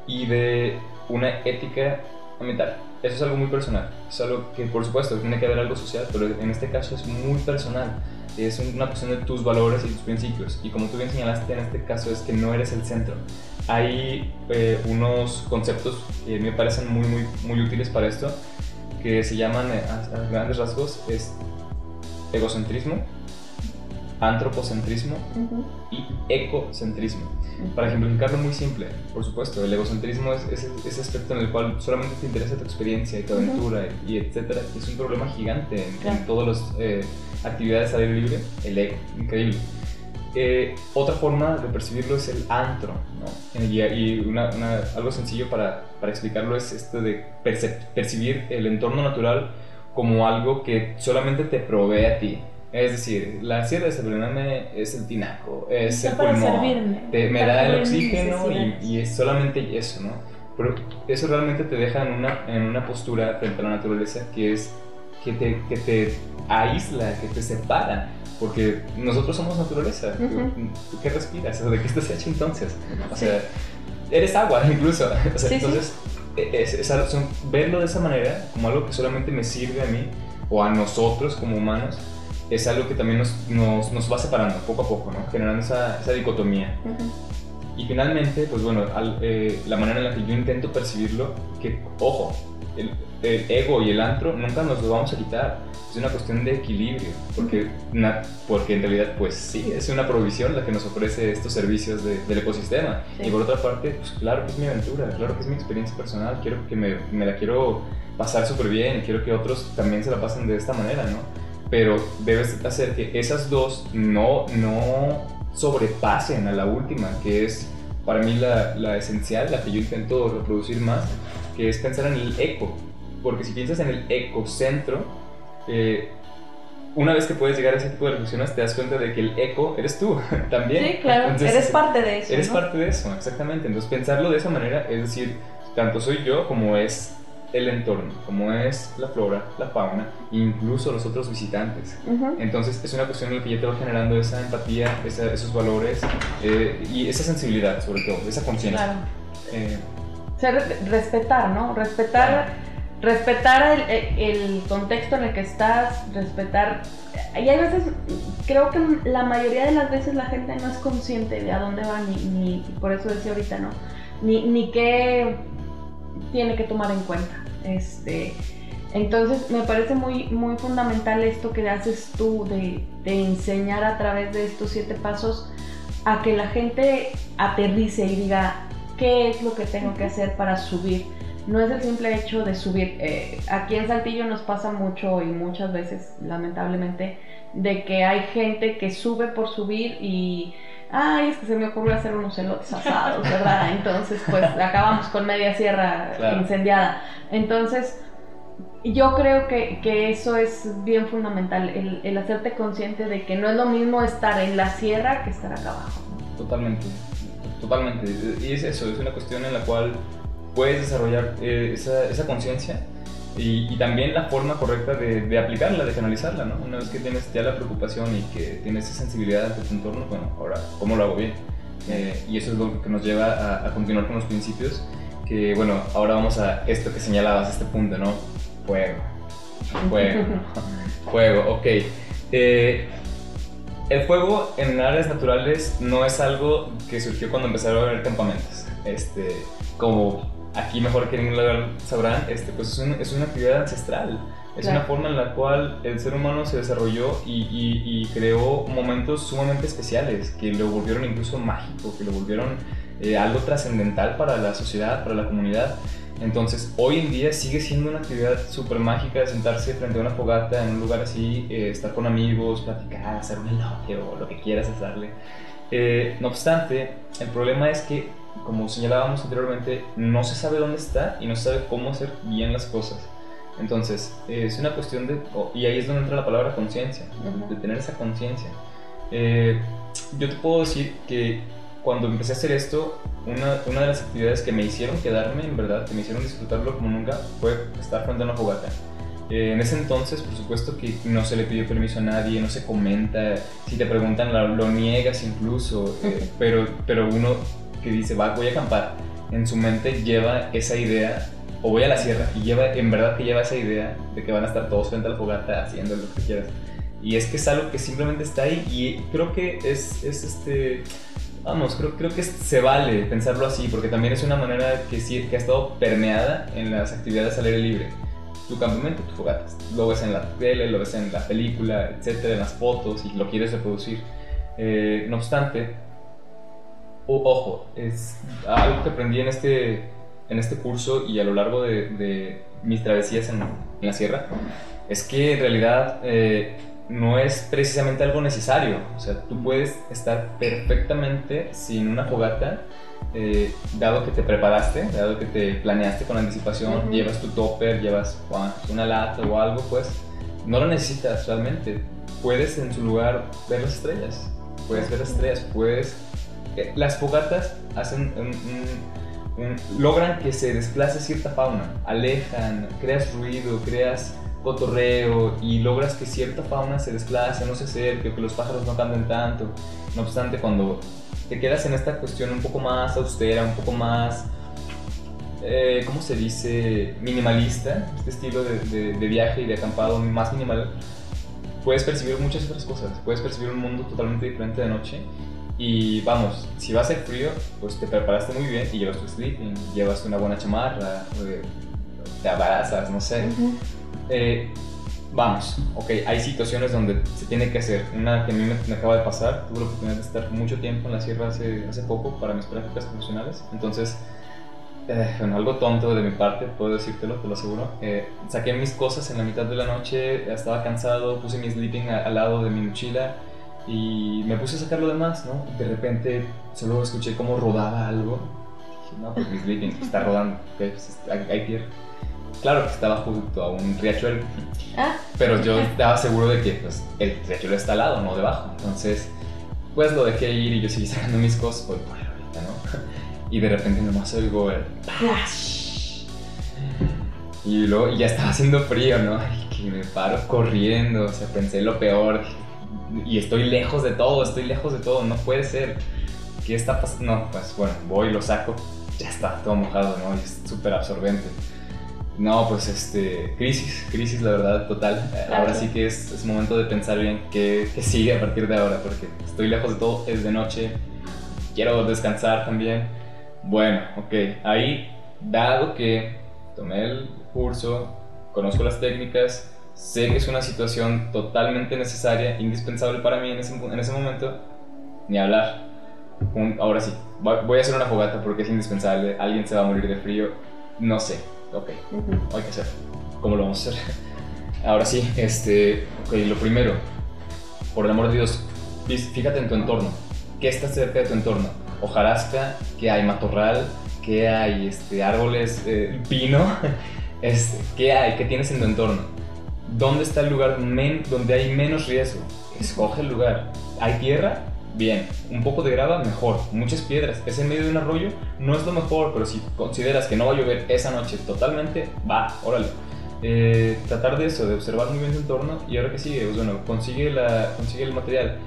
y de una ética ambiental. Eso es algo muy personal. Es algo que, por supuesto, tiene que haber algo social, pero en este caso es muy personal. Es una cuestión de tus valores y tus principios. Y como tú bien señalaste, en este caso es que no eres el centro. Hay eh, unos conceptos que me parecen muy, muy, muy útiles para esto, que se llaman, eh, a, a grandes rasgos, es egocentrismo, antropocentrismo y ecocentrismo. Para ejemplificarlo muy simple, por supuesto, el egocentrismo es ese, ese aspecto en el cual solamente te interesa tu experiencia y tu aventura y etcétera. Es un problema gigante en, Claro. en todas las eh, actividades al aire libre, el ego, increíble. Eh, otra forma de percibirlo es el antro, ¿no? Y, una- una- algo sencillo para, para explicarlo es esto de percibir el entorno natural como algo que solamente te provee a ti. Es decir, la sierra de Sabriname es el tinaco, es el pulmón, servirme, te- me da el oxígeno y, y es solamente eso, ¿no? Pero eso realmente te deja en una, en una postura frente a la naturaleza que es que te, que te aísla, que te separa, porque nosotros somos naturaleza. ¿Tú- Ujú. ¿Tú qué respiras? ¿De qué estás hecho entonces? O sea, eres agua [LAUGHS] incluso. O sea, Sí, sí. entonces, es, es algo- son- verlo de esa manera, como algo que solamente me sirve a mí o a nosotros como humanos, es algo que también nos, nos, nos va separando poco a poco, ¿no? generando esa, esa dicotomía. Y finalmente, pues bueno, al- eh, la manera en la que yo intento percibirlo, que, ojo, el, el ego y el antro nunca nos lo vamos a quitar. Es una cuestión de equilibrio, porque, na- porque en realidad, pues sí, es una provisión la que nos ofrece estos servicios de- del ecosistema. Sí. Y por otra parte, pues claro que es mi aventura, claro que es mi experiencia personal, quiero que me, me la quiero pasar súper bien y quiero que otros también se la pasen de esta manera, ¿no? Pero debes hacer que esas dos no, no sobrepasen a la última, que es para mí la, la esencial, la que yo intento reproducir más, que es pensar en el eco. Porque si piensas en el ecocentro, eh, una vez que puedes llegar a ese tipo de reflexiones, te das cuenta de que el eco eres tú [LAUGHS] también. Sí, claro. Entonces, eres parte de eso. Eres ¿no? parte de eso, exactamente. Entonces pensarlo de esa manera es decir, tanto soy yo como es el entorno, como es la flora, la fauna, incluso los otros visitantes. Entonces es una cuestión en la que ya te va generando esa empatía, esa- esos valores eh, y esa sensibilidad sobre todo, esa conciencia. Claro. Eh, Ser- respetar, ¿no? Respetar, respetar el, el contexto en el que estás, respetar. Y hay veces, creo que la mayoría de las veces la gente no es consciente de a dónde va, ni, ni por eso decía ahorita, ¿no? Ni, ni qué tiene que tomar en cuenta. Este, entonces me parece muy, muy fundamental esto que haces tú de, de enseñar a través de estos siete pasos a que la gente aterrice y diga qué es lo que tengo que hacer para subir. No es el simple hecho de subir. Eh, aquí en Saltillo nos pasa mucho y muchas veces, lamentablemente, de que hay gente que sube por subir y, ay, es que se me ocurrió hacer unos elotes asados, ¿verdad? [LAUGHS] Entonces, pues acabamos con media sierra Claro. incendiada. Entonces, yo creo que, que eso es bien fundamental, el, el hacerte consciente de que no es lo mismo estar en la sierra que estar acá abajo. Totalmente, totalmente. Y es eso, es una cuestión en la cual puedes desarrollar eh, esa, esa conciencia y, y también la forma correcta de, de aplicarla, de canalizarla, ¿no? Una vez que tienes ya la preocupación y que tienes esa sensibilidad ante tu entorno, bueno, ahora, ¿cómo lo hago bien? Eh, y eso es lo que nos lleva a, a continuar con los principios, que bueno, ahora vamos a esto que señalabas, este punto, ¿no? Fuego. Fuego. [LAUGHS] Fuego, ok. Eh, el fuego en áreas naturales no es algo que surgió cuando empezaron a haber campamentos. Este, como aquí mejor que en ningún lugar sabrán, este, pues es, es una actividad ancestral. Es una forma en la cual el ser humano se desarrolló y, y, creó momentos sumamente especiales que lo volvieron incluso mágico, que lo volvieron eh, algo trascendental para la sociedad, para la comunidad. Entonces, hoy en día sigue siendo una actividad súper mágica de sentarse frente a una fogata en un lugar así, eh, estar con amigos, platicar, hacer un elote o lo que quieras hacerle. Eh, no obstante, el problema es que, como señalábamos anteriormente, no se sabe dónde está y no se sabe cómo hacer bien las cosas. Entonces, es una cuestión de... y ahí es donde entra la palabra conciencia, de tener esa conciencia. Eh, yo te puedo decir que cuando empecé a hacer esto, una, una, de las actividades que me hicieron quedarme, en verdad, que me hicieron disfrutarlo como nunca, fue estar frente a una fogata. Eh, en ese entonces, por supuesto que no se le pidió permiso a nadie, no se comenta, si te preguntan lo, niegas incluso, eh, pero, pero uno que dice, va, voy a acampar, en su mente lleva esa idea, o voy a la sierra, y lleva, en verdad que lleva esa idea de que van a estar todos frente a la fogata haciendo lo que quieras. Y es que es algo que simplemente está ahí y creo que es, es este... Vamos, creo, creo que se vale pensarlo así, porque también es una manera que, sí, que ha estado permeada en las actividades al aire libre tu campamento, tu fogata. Lo ves en la tele, lo ves en la película, etcétera, en las fotos y lo quieres reproducir. Eh, no obstante, ojo, es algo que aprendí en este, en este curso y a lo largo de, mis travesías en, la sierra, es que en realidad eh, no es precisamente algo necesario. O sea, tú puedes estar perfectamente sin una fogata eh, dado que te preparaste, dado que te planeaste con anticipación, llevas tu topper, llevas una lata o algo, pues no lo necesitas realmente. Puedes en su lugar ver las estrellas, puedes ver las estrellas, puedes... Eh, las fogatas hacen logran que se desplace cierta fauna, alejan, creas ruido, creas cotorreo y logras que cierta fauna se desplace, no se acerque, que los pájaros no canten tanto. No obstante, cuando te quedas en esta cuestión un poco más austera, un poco más, eh, ¿cómo se dice? Minimalista, este estilo de, de, viaje y de acampado más minimal, puedes percibir muchas otras cosas, puedes percibir un mundo totalmente diferente de noche. Y vamos, si va a ser frío, pues te preparaste muy bien y llevas tu sleeping, llevas una buena chamarra, eh, te abrazas, no sé. eh, vamos, ok, hay situaciones donde se tiene que hacer. Una que a mí me, acaba de pasar, tuve la oportunidad de estar mucho tiempo en la sierra hace, hace poco para mis prácticas profesionales. Entonces, eh, bueno, algo tonto de mi parte, puedo decírtelo, te lo aseguro. Eh, saqué mis cosas en la mitad de la noche, estaba cansado, puse mi sleeping al lado de mi mochila y me puse a sacar lo demás, ¿no? De repente solo escuché cómo rodaba algo. Dije, no, pues mi sleeping está rodando, okay, pues, hay, hay tierra. Claro que estaba junto a un riachuelo. Ah. Pero yo estaba seguro de que pues, el riachuelo está al lado, no debajo. Entonces, pues lo dejé ir y yo seguí sacando mis cosas por, por ahorita, ¿no? [LAUGHS] Y de repente nomás oigo el... Y luego ya estaba haciendo frío, ¿no? Y que me paro corriendo, o sea, pensé lo peor. Y estoy lejos de todo, estoy lejos de todo, no puede ser. ¿Qué está pasando? No, pues bueno, voy, lo saco, ya está todo mojado, ¿no? Y es súper absorbente. No, pues este, crisis, crisis la verdad, total. Ahora sí que es, es, momento de pensar bien qué, qué, sigue a partir de ahora, porque estoy lejos de todo, es de noche, quiero descansar también. Bueno, ok, ahí, dado que tomé el curso, conozco las técnicas, sé que es una situación totalmente necesaria, indispensable para mí en ese, en ese momento, ni hablar. ahora sí, voy a hacer una fogata porque es indispensable, alguien se va a morir de frío, no sé, ok, hay que hacer. ¿Cómo lo vamos a hacer? Ahora sí, este, ok, lo primero, por el amor de Dios, fíjate en tu entorno. ¿Qué está cerca de tu entorno? Hojarasca, que hay matorral, que hay este, árboles, eh, pino, [LAUGHS] este, ¿qué hay? ¿Qué tienes en tu entorno? ¿Dónde está el lugar donde hay menos riesgo? Escoge el lugar. ¿Hay tierra? bien. Un poco de grava, mejor. Muchas piedras. Es en medio de un arroyo, no es lo mejor, pero si consideras que no va a llover esa noche totalmente, va, órale. Eh, tratar de eso, de observar muy bien tu entorno y ahora que sigue, pues bueno, consigue, la, consigue el material.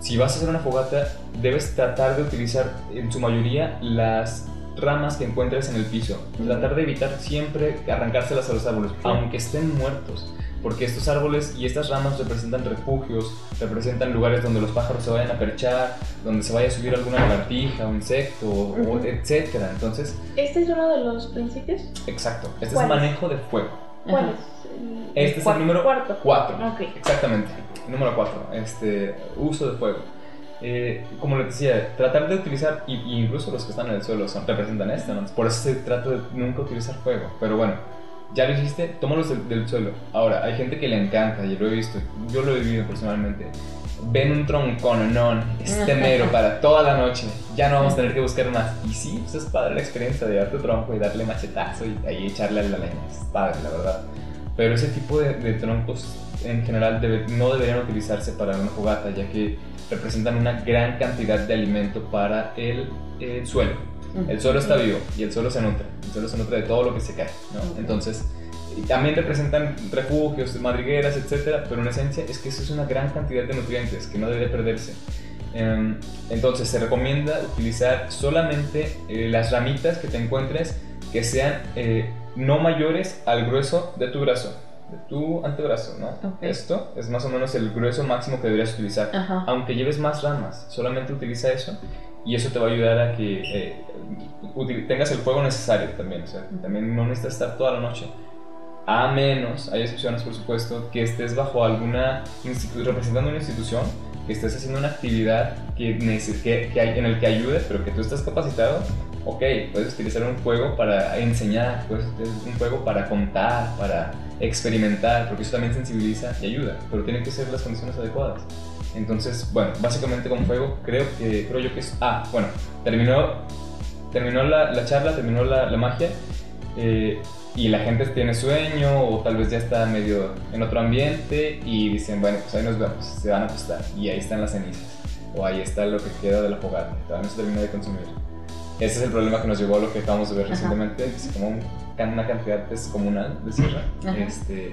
Si vas a hacer una fogata, debes tratar de utilizar en su mayoría las ramas que encuentres en el piso. Tratar de evitar siempre arrancárselas a los árboles, aunque estén muertos porque estos árboles y estas ramas representan refugios, representan lugares donde los pájaros se vayan a perchar, donde se vaya a subir alguna lagartija o insecto, o, etcétera. Entonces, ¿este es uno de los principios? Exacto, este es manejo de fuego. ¿Cuál es? Este es el número cuarto. 4. Exactamente, número 4, este, uso de fuego. Eh, como les decía, tratar de utilizar, y, incluso los que están en el suelo son, representan esto, ¿no? por eso se trata de nunca utilizar fuego. Pero bueno, ya lo hiciste, tómalos del, del, suelo. Ahora, hay gente que le encanta, y lo he visto, yo lo he vivido personalmente. Ven un troncón, no, es [LAUGHS] temero para toda la noche, ya no vamos a tener que buscar más. Y sí, pues es padre la experiencia de darte tronco y darle machetazo y ahí echarle a la leña, es padre, la verdad. Pero ese tipo de, de troncos en general no deberían utilizarse para una fogata, ya que representan una gran cantidad de alimento para el, suelo. El suelo está vivo y el suelo se nutre. El suelo se nutre de todo lo que se cae. ¿no? Entonces, también representan refugios, madrigueras, etc. Pero en esencia es que eso es una gran cantidad de nutrientes que no debe perderse. Em, entonces, se recomienda utilizar solamente eh, las ramitas que te encuentres que sean eh, no mayores al grueso de tu brazo de tu antebrazo, ¿no? Esto es más o menos el grueso máximo que deberías utilizar. Aunque lleves más ramas, solamente utiliza eso y eso te va a ayudar a que eh, tengas el fuego necesario también. O sea, también no necesitas estar toda la noche. A menos, hay excepciones por supuesto, que estés bajo alguna representando una institución, que estés haciendo una actividad que, que, que hay, en el que ayude, pero que tú estás capacitado ok, puedes utilizar un juego para enseñar, puedes utilizar un juego para contar, para experimentar, porque eso también sensibiliza y ayuda, pero tienen que ser las condiciones adecuadas. Entonces, bueno, básicamente con fuego creo que creo yo que es... Ah, bueno, terminó, terminó la, la charla, terminó la, la magia eh, y la gente tiene sueño o tal vez ya está medio en otro ambiente y dicen, bueno, pues ahí nos vemos, se van a acostar y ahí están las cenizas o ahí está lo que queda de la fogata, todavía no se terminó de consumir. Ese es el problema que nos llevó a lo que acabamos de ver recientemente, que es como una cantidad descomunal de sierra. Este,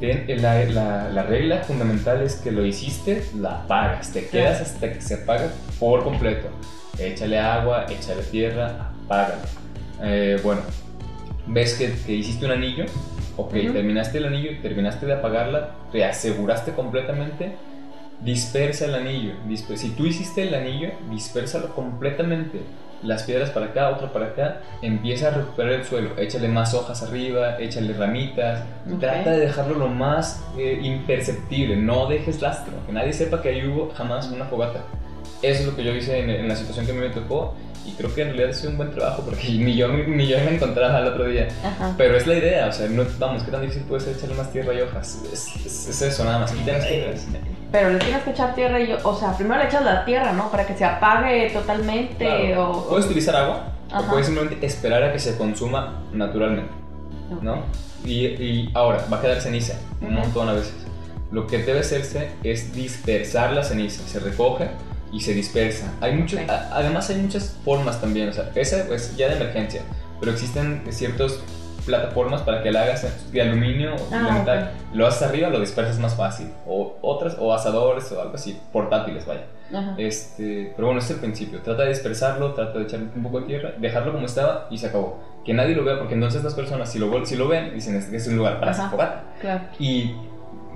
la, la, la, regla fundamental es que lo hiciste, la apagas, te quedas hasta que se apaga por completo. Échale agua, échale tierra, apágalo. Eh, bueno, ves que, que, hiciste un anillo, ok, terminaste el anillo, terminaste de apagarla, te aseguraste completamente, dispersa el anillo. si tú hiciste el anillo, dispersalo completamente las piedras para acá, otra para acá, empieza a recuperar el suelo, échale más hojas arriba, échale ramitas, trata de dejarlo lo más eh, imperceptible, no dejes rastro, que nadie sepa que ahí hubo jamás una fogata. Eso es lo que yo hice en, la situación que me tocó. Y creo que en realidad sido un buen trabajo porque ni yo, ni yo me encontraba el otro día. Pero es la idea, o sea, no, vamos, ¿qué tan difícil puede ser echarle más tierra y hojas? Es, eso nada más, tienes que pero le tienes que echar tierra y yo, o sea, primero le echas la tierra, ¿no? Para que se apague totalmente o... Puedes utilizar agua o puedes simplemente esperar a que se consuma naturalmente, ¿no? Y, y, ahora, va a quedar ceniza un montón a veces. Lo que debe hacerse es dispersar la ceniza, se recoge y se dispersa. Hay muchos, además hay muchas formas también, o sea, esa es pues, ya de emergencia, pero existen ciertos plataformas para que la hagas de aluminio o de ah, metal. Lo haces arriba, lo dispersas más fácil. O otras, o asadores o algo así, portátiles, vaya. Este, pero bueno, este es el principio. Trata de dispersarlo, trata de echarle un poco de tierra, dejarlo como estaba y se acabó. Que nadie lo vea, porque entonces las personas, si lo, si lo ven, dicen que es un lugar para hacer fogata. Y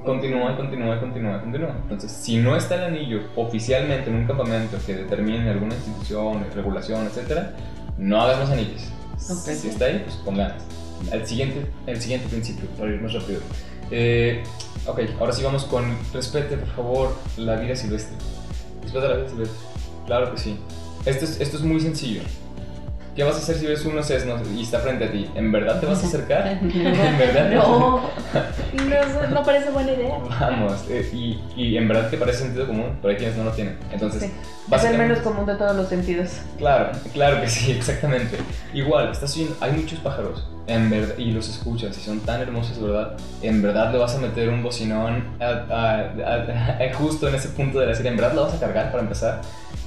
continúa, continúa, continúa, continúa. Entonces, si no está el anillo oficialmente en un campamento que determine alguna institución, regulación, etcétera, no hagas más anillos. Si está ahí, pues con ganas el siguiente, el siguiente principio, para ir más rápido. Eh, ok, ahora sí vamos con respete, por favor, la vida silvestre. Respeta la vida silvestre. Claro que sí. Esto es, esto es muy sencillo. ¿Qué vas a hacer si ves unos sesnos y está frente a ti? ¿En verdad te vas a acercar? [LAUGHS] ¿En verdad? No, no, no parece buena idea. Vamos, eh, y, y, en verdad te parece sentido común, pero hay quienes no lo tienen. Entonces, sí. es el menos común de todos los sentidos. Claro, claro que sí, [LAUGHS] exactamente. Igual, estás viendo, hay muchos pájaros en verdad, y los escuchas y son tan hermosos, ¿verdad? En verdad le vas a meter un bocinón justo en ese punto de decir, en verdad lo vas a cargar para empezar.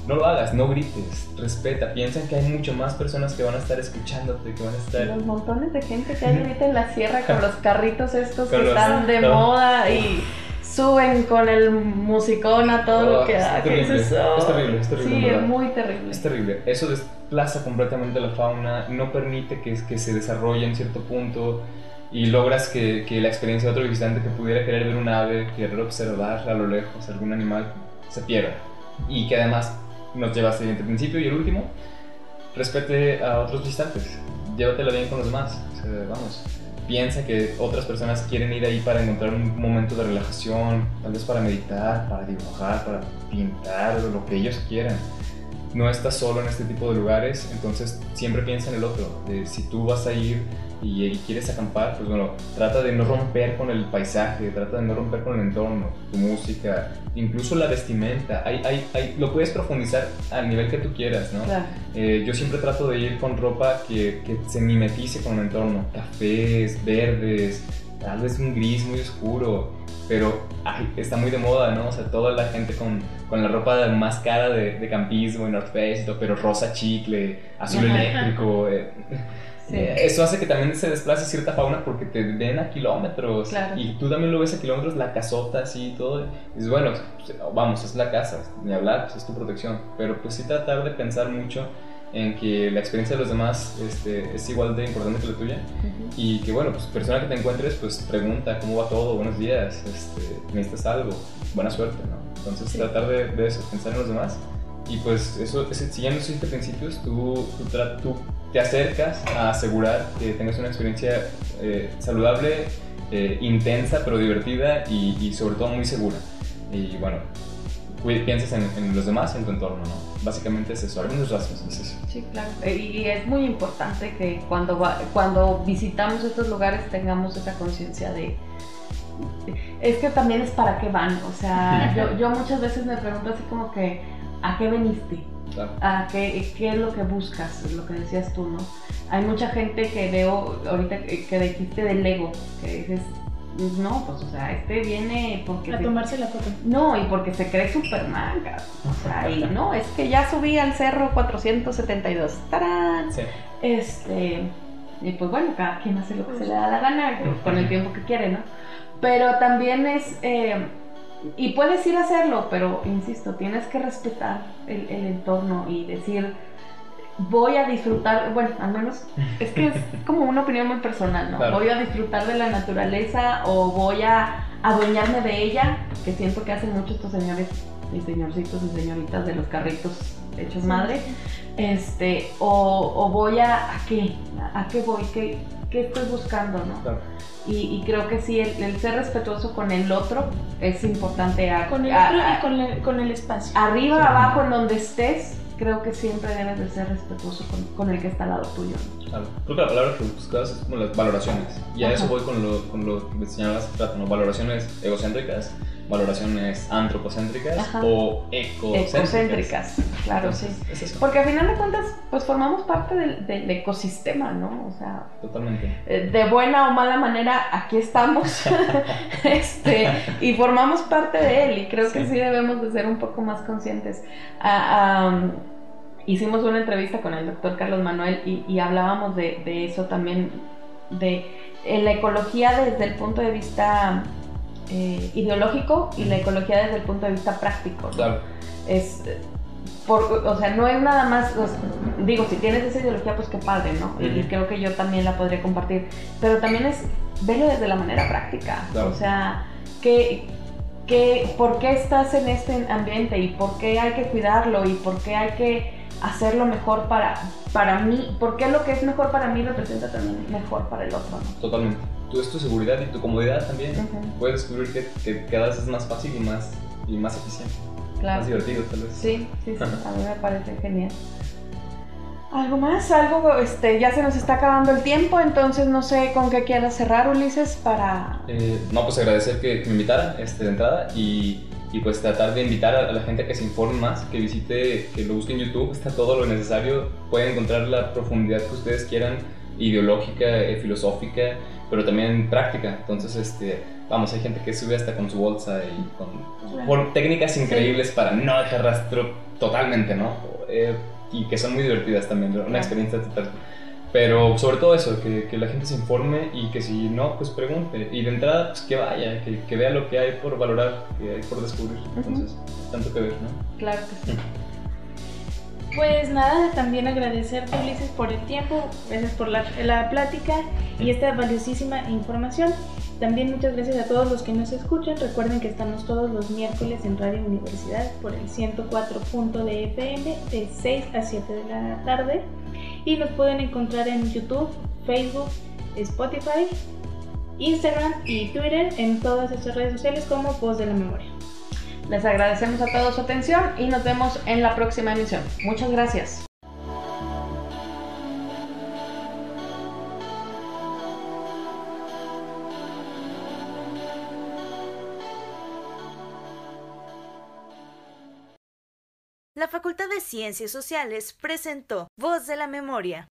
No lo hagas, no grites, respeta, piensa que hay mucho más personas que van a estar escuchándote, que van a estar... Los montones de gente que hay ahorita en la sierra con los [LAUGHS] carritos estos que están de moda y suben con el musicón a todo lo que da. Es terrible, es, terrible, es terrible. Sí, es muy terrible. Es terrible. Eso desplaza completamente la fauna, no permite que, que se desarrolle en cierto punto. y logras que, que, la experiencia de otro visitante que pudiera querer ver un ave, querer observar a lo lejos algún animal, se pierda. Y que además nos lleva al siguiente principio y el último, respete a otros visitantes, llévatela bien con los demás, vamos, piensa que otras personas quieren ir ahí para encontrar un momento de relajación, tal vez para meditar, para dibujar, para pintar, lo que ellos quieran. No estás solo en este tipo de lugares, entonces siempre piensa en el otro. si tú vas a ir y, quieres acampar, pues bueno, trata de no romper con el paisaje, trata de no romper con el entorno, tu música, incluso la vestimenta. Hay, hay, hay, lo puedes profundizar al nivel que tú quieras, ¿no? Eh, yo siempre trato de ir con ropa que, que se mimetice con el entorno, cafés, verdes, tal vez un gris muy oscuro pero está muy de moda, ¿no? O sea, toda la gente con, con la ropa más cara de, de campismo y North Face, pero rosa chicle, azul eléctrico. Eh, eh, eso hace que también se desplace cierta fauna porque te ven a kilómetros. Y tú también lo ves a kilómetros, la casota así y todo. Y es bueno, pues, vamos, es la casa, ni hablar, pues es tu protección. Pero pues sí tratar de pensar mucho en que la experiencia de los demás este, es igual de importante que la tuya y que bueno, pues persona que te encuentres pues pregunta cómo va todo, buenos días, este, necesitas algo, buena suerte, ¿no? Entonces tratar de, de, eso, pensar en los demás y pues eso, siguiendo esos principios, tú, tú, tú, te acercas a asegurar que tengas una experiencia eh, saludable, eh, intensa pero divertida y, y sobre todo muy segura. Y bueno, piensas en, en, los demás y en tu entorno, ¿no? Básicamente es eso, algunos rasgos es eso. Sí, claro. Eh, y es muy importante que cuando, cuando visitamos estos lugares tengamos esa conciencia de, Es que también es para qué van, o sea, [LAUGHS] yo, yo muchas veces me pregunto así como que, ¿a qué veniste? ¿A qué, qué, es lo que buscas? Es lo que decías tú, ¿no? Hay mucha gente que veo ahorita que, que dijiste del ego, que dices, no, pues, o sea, este viene porque... A tomarse la foto. No, y porque se cree Superman, O sea, y no, es que ya subí al cerro 472. ¡Tarán! Sí. Este... Y pues bueno, cada quien hace lo que se le da la gana, con el tiempo que quiere, ¿no? Pero también es... Eh, y puedes ir a hacerlo, pero insisto, tienes que respetar el, el entorno y decir voy a disfrutar, bueno, al menos es que es [LAUGHS] como una opinión muy personal, ¿no? Voy a disfrutar de la naturaleza o voy a adueñarme de ella, que siento que hacen mucho estos señores y señorcitos y señoritas de los carritos hechos madre, este, o, voy a, ¿a qué? ¿A qué voy? ¿Qué, qué estoy buscando, no? Y, creo que sí, el, ser respetuoso con el otro es importante. con el otro y con el, con el espacio. Arriba, abajo, en donde estés, creo que siempre debes de ser respetuoso con, el que está al lado tuyo. Claro. Creo que la palabra que buscas es como las valoraciones. Y a eso voy con lo, con lo que señalabas ¿no? Valoraciones egocéntricas, valoraciones antropocéntricas o ecocéntricas. claro, sí. Porque al final de cuentas, pues formamos parte del, ecosistema, ¿no? O sea, totalmente. Eh, de buena o mala manera, aquí estamos. [LAUGHS] [LAUGHS] este, y formamos parte de él. Y creo que sí debemos de ser un poco más conscientes. Ah, hicimos una entrevista con el doctor Carlos Manuel y, hablábamos de, de, eso también, de la ecología desde el punto de vista eh, ideológico y la ecología desde el punto de vista práctico. Claro. Es, por, o sea, no es nada más, digo, si tienes esa ideología, pues qué padre, ¿no? Y creo que yo también la podría compartir, pero también es verlo desde la manera práctica, o sea, que, que, ¿por qué estás en este ambiente y por qué hay que cuidarlo y por qué hay que hacerlo mejor para, para mí? ¿Por qué lo que es mejor para mí representa también mejor para el otro? Totalmente tu, es tu seguridad y tu comodidad también. Puedes descubrir que, que, cada vez es más fácil y más, y más eficiente. Claro. Más divertido, tal vez. Sí, sí, sí. a mí me parece genial. ¿Algo más? Algo, este, ya se nos está acabando el tiempo, entonces no sé con qué quieras cerrar, Ulises, para... Eh, no, pues agradecer que, me invitaran este, de entrada y, y, pues tratar de invitar a, la gente a que se informe más, que visite, que lo busque en YouTube, está todo lo necesario, pueden encontrar la profundidad que ustedes quieran, ideológica, eh, filosófica, pero también práctica. Entonces, este, vamos, hay gente que sube hasta con su bolsa y con, técnicas increíbles para no dejar rastro totalmente, ¿no? Eh, y que son muy divertidas también, una experiencia total. Pero sobre todo eso, que, que, la gente se informe y que si no, pues pregunte. Y de entrada, pues que vaya, que, que vea lo que hay por valorar, que hay por descubrir. Entonces, tanto que ver, ¿no? Claro que sí. Pues nada, también agradecerte Ulises por el tiempo, gracias por la, la plática y esta valiosísima información. También muchas gracias a todos los que nos escuchan. Recuerden que estamos todos los miércoles en Radio Universidad por el 104. de FM de 6 a 7 de la tarde. Y nos pueden encontrar en YouTube, Facebook, Spotify, Instagram y Twitter en todas estas redes sociales como Voz de la Memoria. Les agradecemos a todos su atención y nos vemos en la próxima emisión. Muchas gracias. Facultad de Ciencias Sociales presentó Voz de la Memoria,